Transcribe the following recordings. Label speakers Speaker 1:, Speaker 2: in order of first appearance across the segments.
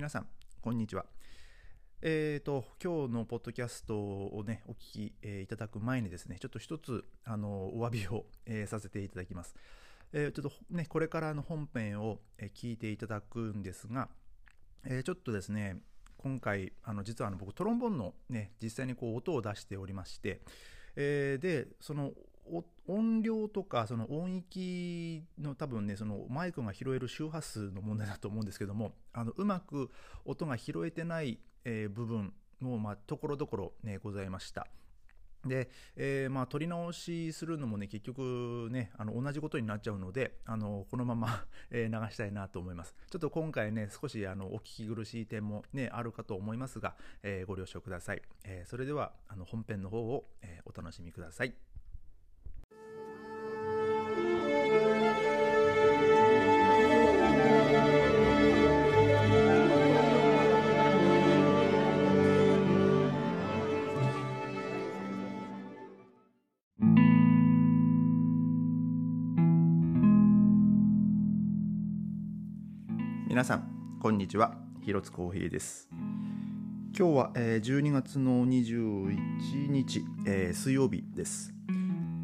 Speaker 1: 皆さんこんにちは。えーと今日のポッドキャストをねお聞き、えーいただく前にですねちょっと一つあのお詫びを、えーさせていただきます、えーちょっとねこれからの本編を、えー聞いていただくんですが、えーちょっとですね今回あの実はあの僕トロンボーンのね実際にこう音を出しておりまして、えーでその音量とかその音域の多分ねそのマイクが拾える周波数の問題だと思うんですけどもあのうまく音が拾えてない、えー部分もまあところどころねございました。で、えーまあ、取り直しするのもね結局ねあの同じことになっちゃうのであのこのまま、流したいなと思います。ちょっと今回ね少しあのお聞き苦しい点もねあるかと思いますが、えーご了承ください、えーそれではあの本編の方を、えお楽しみください。皆さんこんにちは。広津光平です。今日は、えー12月の21日、えー水曜日です、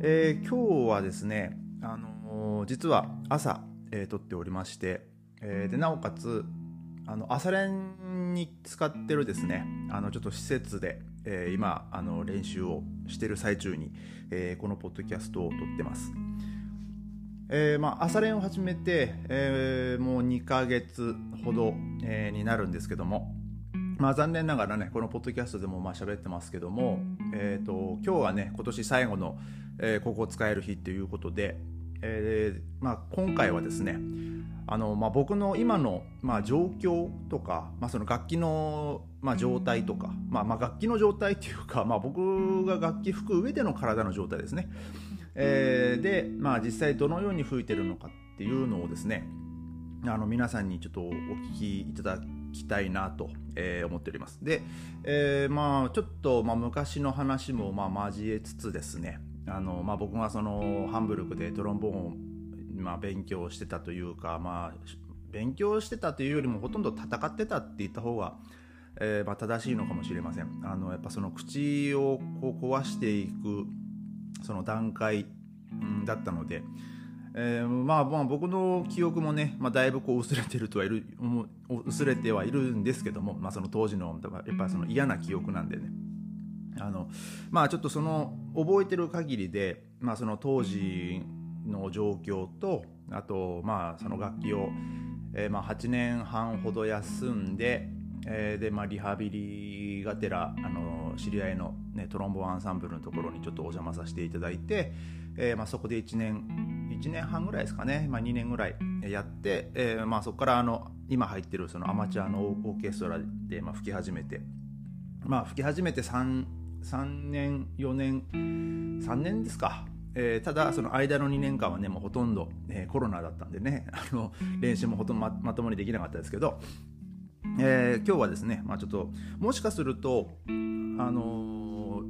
Speaker 1: えー今日はですね、あのー実は朝、えー撮っておりまして、えーでなおかつあの朝練に使ってるですねあのちょっと施設で、えー今あの練習をしてる最中に、えーこのポッドキャストを撮ってます。えーまあ、朝練を始めて、えーもう2ヶ月ほど、えーになるんですけども、まあ、残念ながらねこのポッドキャストでもまあ喋ってますけども、えー、と今日はね今年最後の、えーここ使える日ということで、えーまあ、今回はですねあの、まあ、僕の今の、まあ、状況とか、まあ、その楽器の、まあ、状態とか、まあまあ、楽器の状態っていうか、まあ、僕が楽器吹く上での体の状態ですね、えーで、まあ、実際どのように吹いてるのかっていうのをですねあの皆さんにちょっとお聞きいただきたいなと、えー思っております。で、えーまあちょっと、まあ、昔の話もまあ交えつつですねあの、まあ、僕がそのハンブルクでトロンボーンを、まあ、勉強してたというか、まあ、勉強してたというよりもほとんど戦ってたって言った方が、えーまあ、正しいのかもしれません。あのやっぱその口をこう壊していくその段階うんだったので、えーまあ、まあ僕の記憶もね、まあ、だいぶこう薄れてるとはいる薄れてはいるんですけども、まあ、その当時のやっぱその嫌な記憶なんでね。あのまあちょっとその覚えてる限りで、まあ、その当時の状況とあとまあその楽器を、えーまあ8年半ほど休んで、えーでまあリハビリがてらあの知り合いの、ね、トロンボーアンサンブルのところにちょっとお邪魔させていただいて、えーまあ、そこで1年1年半ぐらいですかね、まあ、2年ぐらいやって、えーまあ、そこからあの今入ってるそのアマチュアのオーケストラで、まあ、吹き始めて、まあ、吹き始めて 3, 3年4年3年ですか、えーただその間の2年間はねもうほとんど、えーコロナだったんでねあの練習もほとんどまともにできなかったですけど、えー今日はですね、まあ、ちょっともしかすると、あのー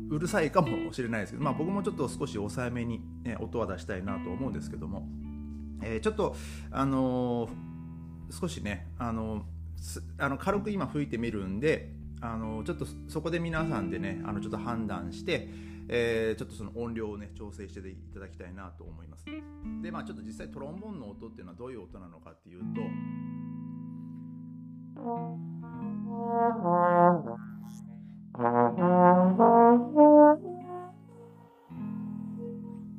Speaker 1: うるさいかもしれないですけど、まあ、僕もちょっと少し抑えめに、ね、音は出したいなと思うんですけども、えーちょっと、あの少しね、あのあの軽く今吹いてみるんで、あのちょっとそこで皆さんでねあのちょっと判断して、えーちょっとその音量をね調整していただきたいなと思います。でまあちょっと実際トロンボーンの音っていうのはどういう音なのかっていうと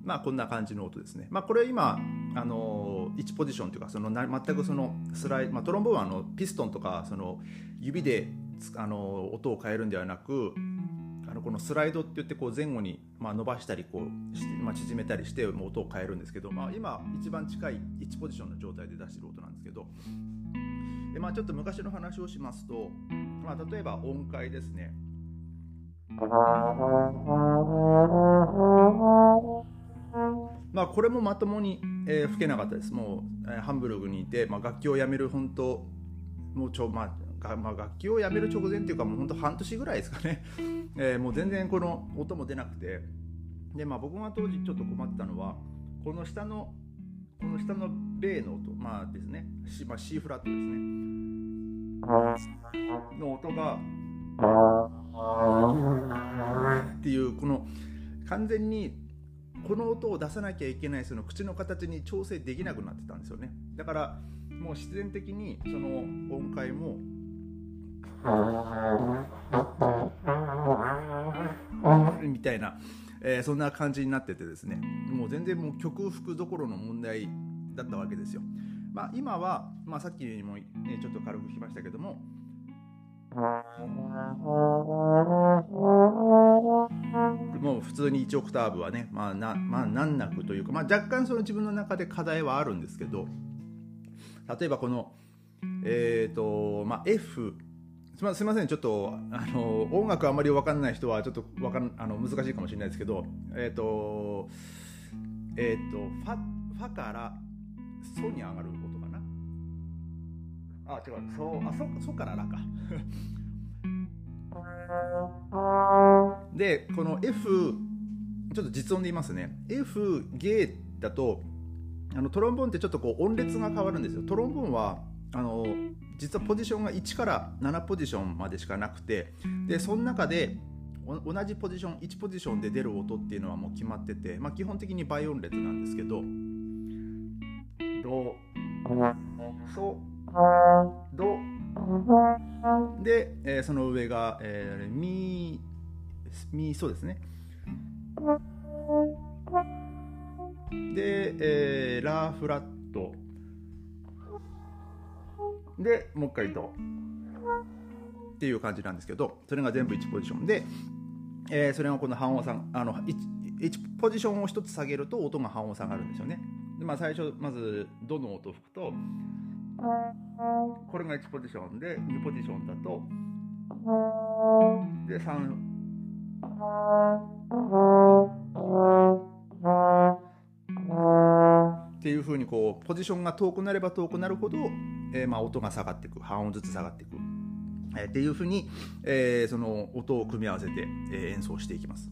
Speaker 1: まあこんな感じの音ですね。まあこれ今あの1ポジションというかその全くそのスライまあトロンボーンはあのピストンとかその指であの音を変えるんではなくあのこのスライドって言ってこう前後にまあ伸ばしたりこうまあ縮めたりして音を変えるんですけど、まあ今一番近い1ポジションの状態で出してる音なんですけど、でまあちょっと昔の話をしますと、まあ例えば音階ですね。まあこれもまともに、えー吹けなかったです。もう、えーハンブルグにいて、まあ、楽器をやめる本当もうちょ、まあまあ、楽器をやめる直前っていうかもう本当半年ぐらいですかね、えーもう全然この音も出なくて。で、まあ、僕が当時ちょっと困ってたのはこの下のこの下のベイの音まあですね。C,、まあ、C フラットですね。の音がっていうこの完全にこの音を出さなきゃいけないその口の形に調整できなくなってたんですよね。だからもう必然的にその音階もみたいな、えー、そんな感じになっててですね。もう全然もう曲吹くどころの問題だったわけですよ。まあ、今は、まあ、さっきも、ね、ちょっと軽く聞きましたけども。もう普通に1オクターブはね、まあなまあ、難なくというか、まあ、若干その自分の中で課題はあるんですけど。例えばこの、えーとまあ、F すみませんちょっとあの音楽あまり分かんない人はちょっとわかんあの難しいかもしれないですけどえっ、ー、とえっ、ー、とファファからソに上がる音かな？あ違う。そうあそそからラか。でこの F ちょっと実音で言いますね。F ゲーだとあのトロンボーンってちょっとこう音列が変わるんですよ。トロンボーンはあの実はポジションが1から7ポジションまでしかなくてでその中で同じポジション1ポジションで出る音っていうのはもう決まってて、まあ、基本的に倍音列なんですけど。ドソドで、えー、その上が、えー、ミミそうですね。で、えー、ラフラットでもう一回ドっていう感じなんですけどそれが全部1ポジションで、えー、それがこの半音さあの 1, 1ポジションを1つ下げると音が半音下がるんですよね。で、まあ、最初まずドの音を吹くとこれが1ポジションで2ポジションだとで3っていうふうにこうポジションが遠くなれば遠くなるほど、えー、まあ音が下がっていく半音ずつ下がっていく、えー、っていうふうに、えー、その音を組み合わせて、えー、演奏していきます。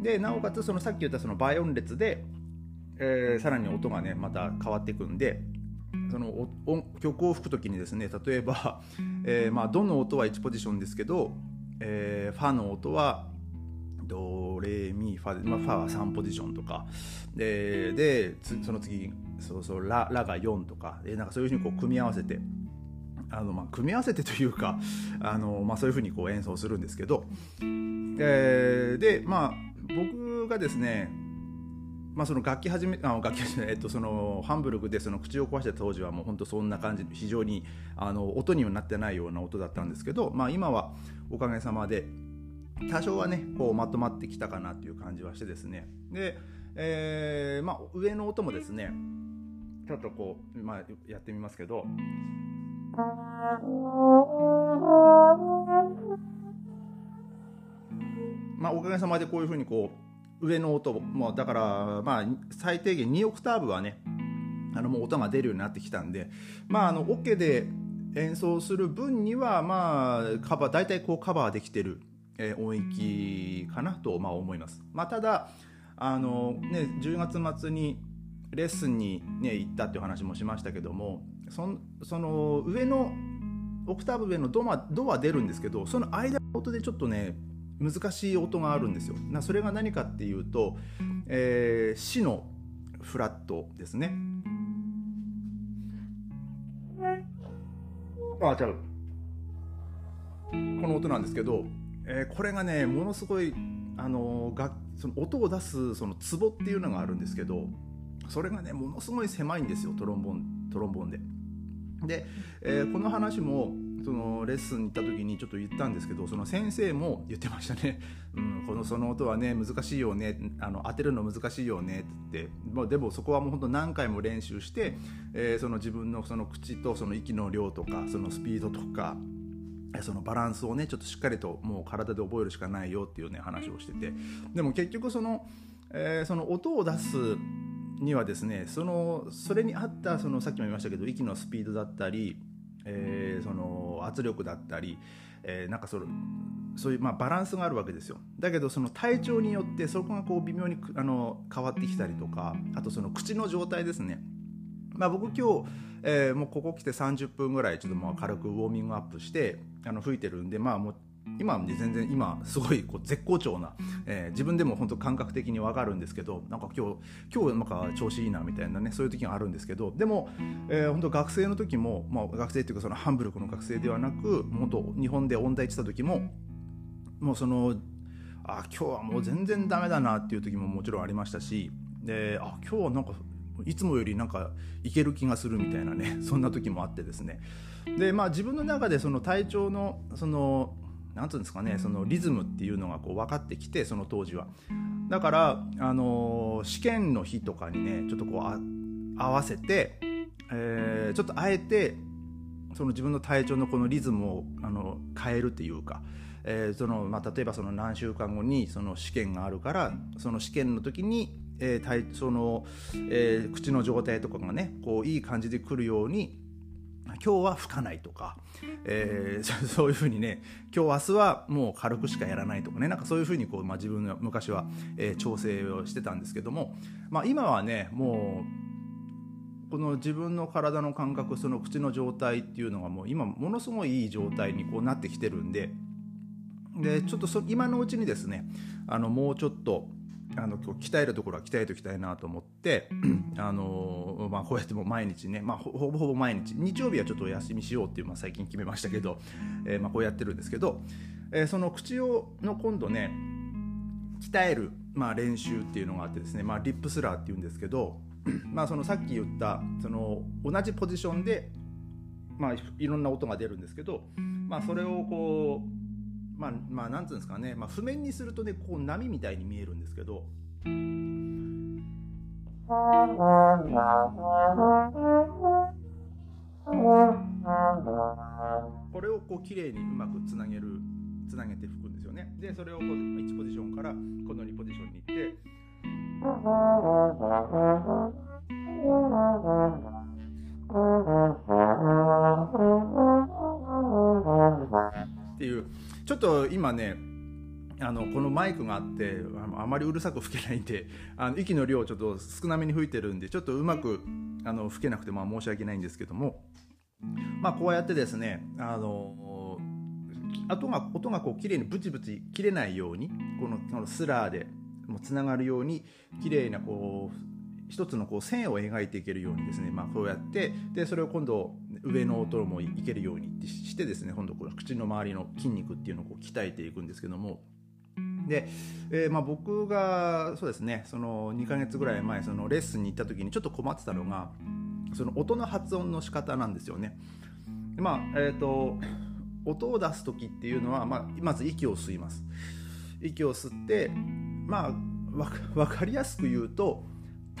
Speaker 1: でなおかつそのさっき言ったその倍音列で、えー、さらに音がねまた変わっていくんでその曲を吹く時にですね例えば、えーまあ、どの音は1ポジションですけど、えー、ファの音はドレミファで、まあ、ファは3ポジションとか。ででその次そうそうララが4とか。でなんかそういうふうにこう組み合わせて。あのまあ組み合わせてというか あの、まあ、そういうふうにこう演奏するんですけど、えー、でまあ僕がですねまあ、その楽器始めあ楽器始め、えっと、そのハンブルクでその口を壊した当時はもう本当そんな感じ非常にあの音にはなってないような音だったんですけど、まあ、今はおかげさまで多少はねこうまとまってきたかなっていう感じはしてですねで、えーまあ、上の音もですねちょっとこう、まあ、やってみますけど。まあ、おかげさまでこういうふうにこう上の音もだからまあ最低限2オクターブはねあのもう音が出るようになってきたんでまああのオ、ケで演奏する分にはまあカバー大体こうカバーできてるえ音域かなと、まあ、思います。まあ、ただあの、ね、10月末にレッスンに、ね、行ったっていう話もしましたけどもそその上のオクターブ上のドはドは出るんですけどその間の音でちょっとね難しい音があるんですよ。なそれが何かっていうと、えー、シのフラットですね。あ、違う。この音なんですけど、えー、これがねものすごいあのがその音を出すそのツボっていうのがあるんですけどそれがねものすごい狭いんですよトロンボントロンボンで。で、えー、この話もそのレッスンに行った時にちょっと言ったんですけどその先生も言ってましたね「うん、このその音はね難しいよねあの当てるの難しいよね」って。まあ、でもそこはもう本当何回も練習して、えー、その自分のその口とその息の量とかそのスピードとかそのバランスをねちょっとしっかりともう体で覚えるしかないよっていうね話をしてて。でも結局その,、えー、その音を出すにはですねそのそれに合ったそのさっきも言いましたけど息のスピードだったり、えー、その圧力だったり、えー、なんかそのそういうまあバランスがあるわけですよ。だけどその体調によってそこがこう微妙にあの変わってきたりとかあとその口の状態ですねまあ、僕今日、えー、もうここ来て30分ぐらいちょっともう軽くウォーミングアップしてあの吹いてるんでまあもう今で全然今すごいこう絶好調な、えー、自分でも本当感覚的に分かるんですけどなんか今日今日なんか調子いいなみたいなねそういう時があるんですけどでも、えー、本当学生の時も、まあ、学生っていうかそのハンブルクの学生ではなく元日本で音大行ってた時ももうそのあ今日はもう全然ダメだなっていう時ももちろんありましたしであ今日はなんかいつもよりなんかいける気がするみたいなね そんな時もあってですね。でまあ自分の中でその体調のそのなんていうんですかねそのリズムっていうのがこう分かってきてその当時は。だからあの試験の日とかにねちょっとこう合わせて、えー、ちょっとあえてその自分の体調のこのリズムをあの変えるっていうか、えーそのまあ、例えばその何週間後にその試験があるからその試験の時に、えーそのえー、口の状態とかがねこういい感じでくるように今日は吹かないとか、えー、そういうふうにね今日明日はもう軽くしかやらないとかねなんかそういうふうにこう、まあ、自分の昔は、えー、調整をしてたんですけども、まあ、今はねもうこの自分の体の感覚その口の状態っていうのがもう今ものすごいいい状態にこうなってきてるんででちょっとそ今のうちにですねあのもうちょっとあの今日鍛えるところは鍛えておきたいなと思って あの、まあ、こうやっても毎日ね、まあ、ほぼほぼ毎日日曜日はちょっとお休みしようっていう、まあ、最近決めましたけど、えー、まあ、こうやってるんですけど、えー、その口をの今度ね鍛える、まあ、練習っていうのがあってですね、まあ、リップスラーっていうんですけど、まあ、そのさっき言ったその同じポジションで、まあ、いろんな音が出るんですけど、まあ、それをこうまあ、まあ、なんつうんですかね、まあ、譜面にするとね、こう波みたいに見えるんですけど、これをこう綺麗にうまくつなげるつなげて吹くんですよね。でそれをこう1ポジションからこの2ポジションに行ってって。ちょっと今ねあのこのマイクがあってあまりうるさく吹けないんであの息の量ちょっと少なめに吹いてるんでちょっとうまくあの吹けなくてまあ申し訳ないんですけども、まあ、こうやってですねあの音が音がこう綺麗にブチブチ切れないようにこのこのスラーでもつながるように綺麗なこう一つのこう線を描いていけるようにですね、まあ、こうやってでそれを今度上の音もいけるようにしてですね今度この口の周りの筋肉っていうのをこう鍛えていくんですけどもで、えー、まあ僕がそうですねその2ヶ月ぐらい前そのレッスンに行った時にちょっと困ってたのがその音の発音の仕方なんですよね。まあえーと、音を出す時っていうのは、まあ、まず息を吸います。息を吸ってまあ分かりやすく言うと「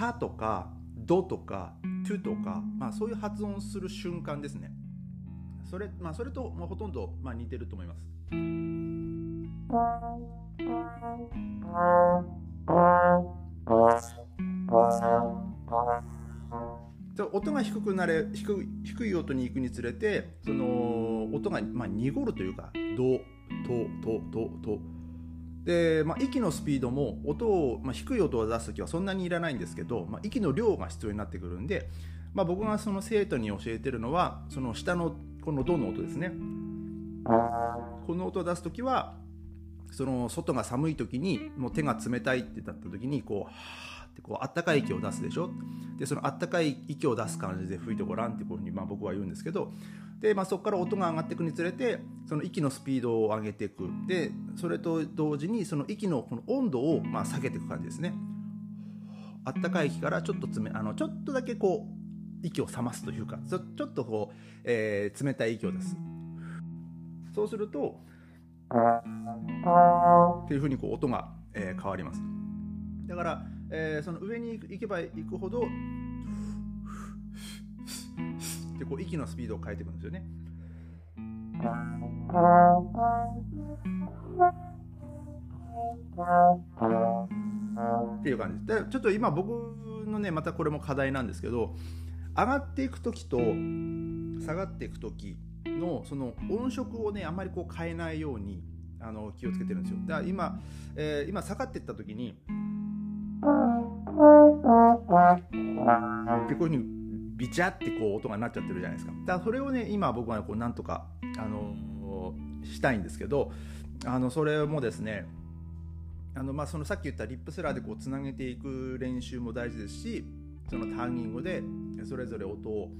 Speaker 1: た」とか「ど」とか「to」とか、まあ、そういう発音する瞬間ですね。それ,、まあ、それともうほとんど、まあ、似てると思います。音が低くなれ低い低い音に行くにつれてその音が、まあ、濁るというか「ド」「と」「と」「と」「と」で、まあ、息のスピードも音を、まあ、低い音を出す時はそんなにいらないんですけど、まあ、息の量が必要になってくるんで、まあ、僕がその生徒に教えてるのはその下のこの「ド」の音ですね。この音を出す時はその外が寒い時にもう手が冷たいってなった時にこうはーってこうあったかい息を出すでしょ。でそのあったかい息を出す感じで吹いてごらんってこういうふうにまあ僕は言うんですけどで、まあ、そこから音が上がっていくにつれてその息のスピードを上げていく。でそれと同時にその息のこの温度をまあ下げていく感じですね。あったかい息からちょっと冷あのちょっとだけこう息を冷ますというかちょっとこう、えー、冷たい息を出す。そうするとっていうふうにこう音が、えー、変わります。だから、えー、その上に行けば行くほどこう息のスピードを変えていくんですよね。っていう感じでちょっと今僕のねまたこれも課題なんですけど上がっていく時と下がっていく時のその音色をねあんまりこう変えないようにあの気をつけてるんですよだから今、えー、今下がっていった時にこういうふうにビチャってこう音がなっちゃってるじゃないですか。だからそれをね今僕はこうなんとかあのしたいんですけどあのそれもですねあのまあそのさっき言ったリップスラーでこうつなげていく練習も大事ですしそのターニングでそれぞれ音を。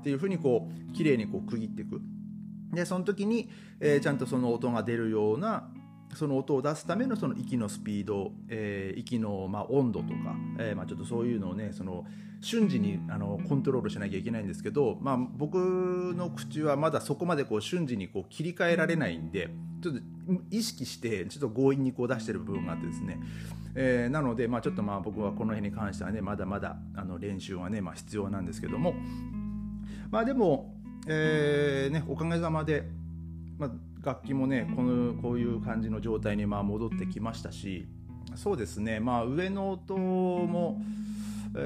Speaker 1: っていうふうにこう綺麗にこう区切っていく。でその時に、えー、ちゃんとその音が出るようなその音を出すためのその息のスピード、えー、息のまあ温度とか、えー、まあちょっとそういうのをねその瞬時にあのコントロールしなきゃいけないんですけど、まあ、僕の口はまだそこまでこう瞬時にこう切り替えられないんでちょっと意識してちょっと強引にこう出してる部分があってですね、えー、なので、まあ、ちょっとまあ僕はこの辺に関してはねまだまだあの練習はね、まあ、必要なんですけども。まあでも、えーね、おかげさまで、まあ、楽器もねこのこういう感じの状態にまあ戻ってきましたしそうですねまあ上の音も、え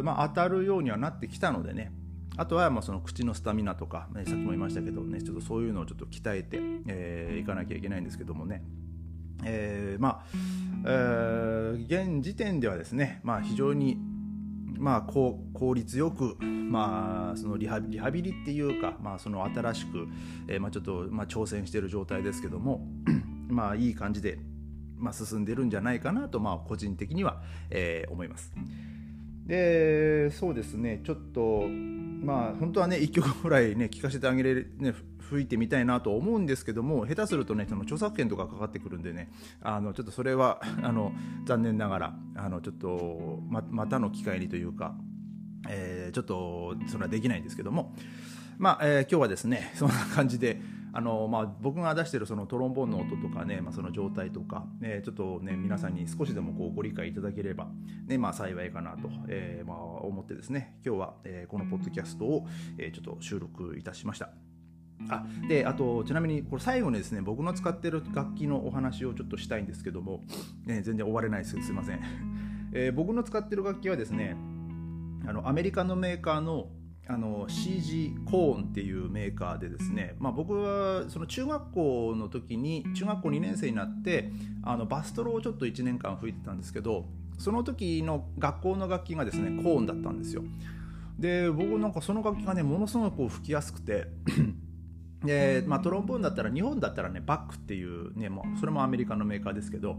Speaker 1: ーまあ、当たるようにはなってきたのでねあとはまあその口のスタミナとか、ね、さっきも言いましたけどねちょっとそういうのをちょっと鍛えてい、えー、かなきゃいけないんですけどもね、えー、まあ、えー、現時点ではですね、まあ、非常にまあ、効率よく、まあ、そのリハリハビリっていうか、まあ、その新しく、えー、まあ、ちょっと、まあ、挑戦してる状態ですけども まあいい感じで、まあ、進んでるんじゃないかなと、まあ、個人的には、えー、思います。でそうですねちょっとまあ本当はね1曲ぐらいね聴かせてあげれる、ね、吹いてみたいなと思うんですけども下手するとねその著作権とかかかってくるんでねあのちょっとそれは あの残念ながらあのちょっとままたの機会にというか、えー、ちょっとそれはできないんですけどもまあ、えー、今日はですね そんな感じであのまあ、僕が出してるそのトロンボーンの音とかね、まあ、その状態とか、ね、ちょっとね皆さんに少しでもこうご理解いただければ、ねまあ、幸いかなと、えーまあ、思ってですね今日は、えー、このポッドキャストを、えー、ちょっと収録いたしました。あであとちなみにこれ最後にですね僕の使ってる楽器のお話をちょっとしたいんですけども、ね、全然終われないです。すいません、えー、僕の使ってる楽器はですねあのアメリカのメーカーのあの CG コーンっていうメーカーでですね、まあ、僕はその中学校の時に中学校2年生になってあのバストロをちょっと1年間吹いてたんですけどその時の学校の楽器がですねコーンだったんですよ。で僕なんかその楽器がねものすごくこう吹きやすくてで、まあ、トロンボーンだったら日本だったらねバックっていうねもうそれもアメリカのメーカーですけど、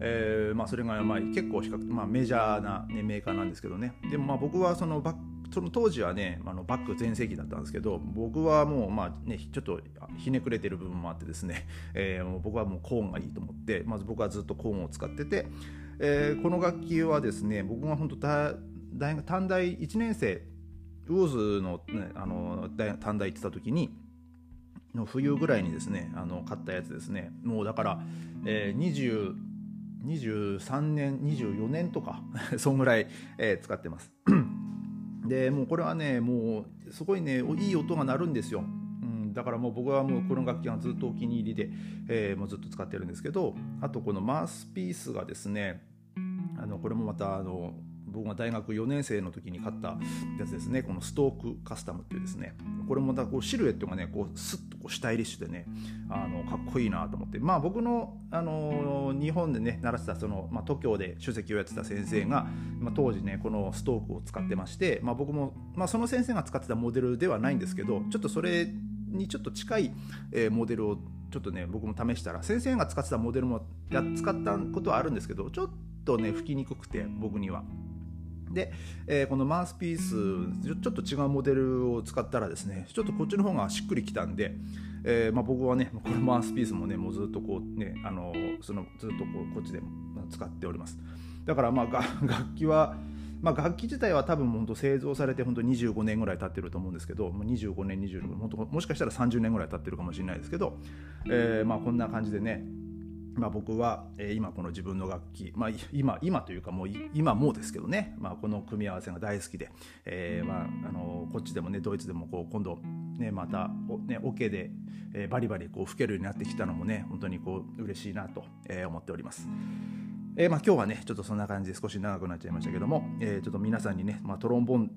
Speaker 1: えーまあ、それがまあ結構比較、まあ、メジャーな、ね、メーカーなんですけどね。でもまあ僕はそのバックその当時はねあのバック全盛期だったんですけど僕はもうまあねちょっとひねくれてる部分もあってですね、えー、僕はもうコーンがいいと思ってまず僕はずっとコーンを使ってて、えー、この楽器はですね僕が本当大学短大1年生ウォーズの,、ね、あの短大行ってた時にの冬ぐらいにですねあの買ったやつですね。もうだから、えー、23年24年とか そんぐらい、えー、使ってます。でもうこれはねもうすごいねいい音が鳴るんですよ、うん、だからもう僕はもうこの楽器がずっとお気に入りで、えー、もうずっと使ってるんですけどあとこのマウスピースがですねあのこれもまたあの僕が大学4年生の時に買ったやつですね。このストークカスタムっていうですね。これもだこうシルエットがねこうスッとこうスタイリッシュでねあのかっこいいなと思って。まあ僕の、あの日本でね習ってたその、まあ、東京で首席をやってた先生が、まあ、当時ねこのストークを使ってまして、まあ、僕も、まあ、その先生が使ってたモデルではないんですけどちょっとそれにちょっと近い、えー、モデルをちょっとね僕も試したら先生が使ってたモデルもや使ったことはあるんですけどちょっとね吹きにくくて僕には。で、えー、このマウスピースちょっと違うモデルを使ったらですねちょっとこっちの方がしっくりきたんで、えーまあ、僕はねこのマウスピースもねもうずっとこうねあのそのずっとこうこっちで使っております。だからまあ 楽器はまあ、楽器自体は多分本当製造されて本当25年ぐらい経ってると思うんですけど25年26年もしかしたら30年ぐらい経ってるかもしれないですけど、えーまあ、こんな感じでねまあ、僕は、え今この自分の楽器、まあ、今今というかもう今もうですけどね、まあ、この組み合わせが大好きで、えー、まあ、あのこっちでもねドイツでもこう今度、ね、またお、ね、オ、ケで、えバリバリこう吹けるようになってきたのもね本当にこう嬉しいなと、え思っております。えー、まあ、今日はねちょっとそんな感じで少し長くなっちゃいましたけども、えー、ちょっと皆さんにね、まあ、トロンボン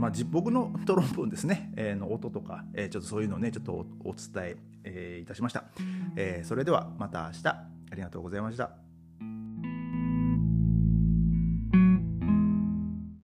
Speaker 1: まあ、僕の トロンボーンですね、えー、の音とか、えー、ちょっとそういうのをねちょっとお伝ええー、いたしました、えー、それではまた明日。ありがとうございました。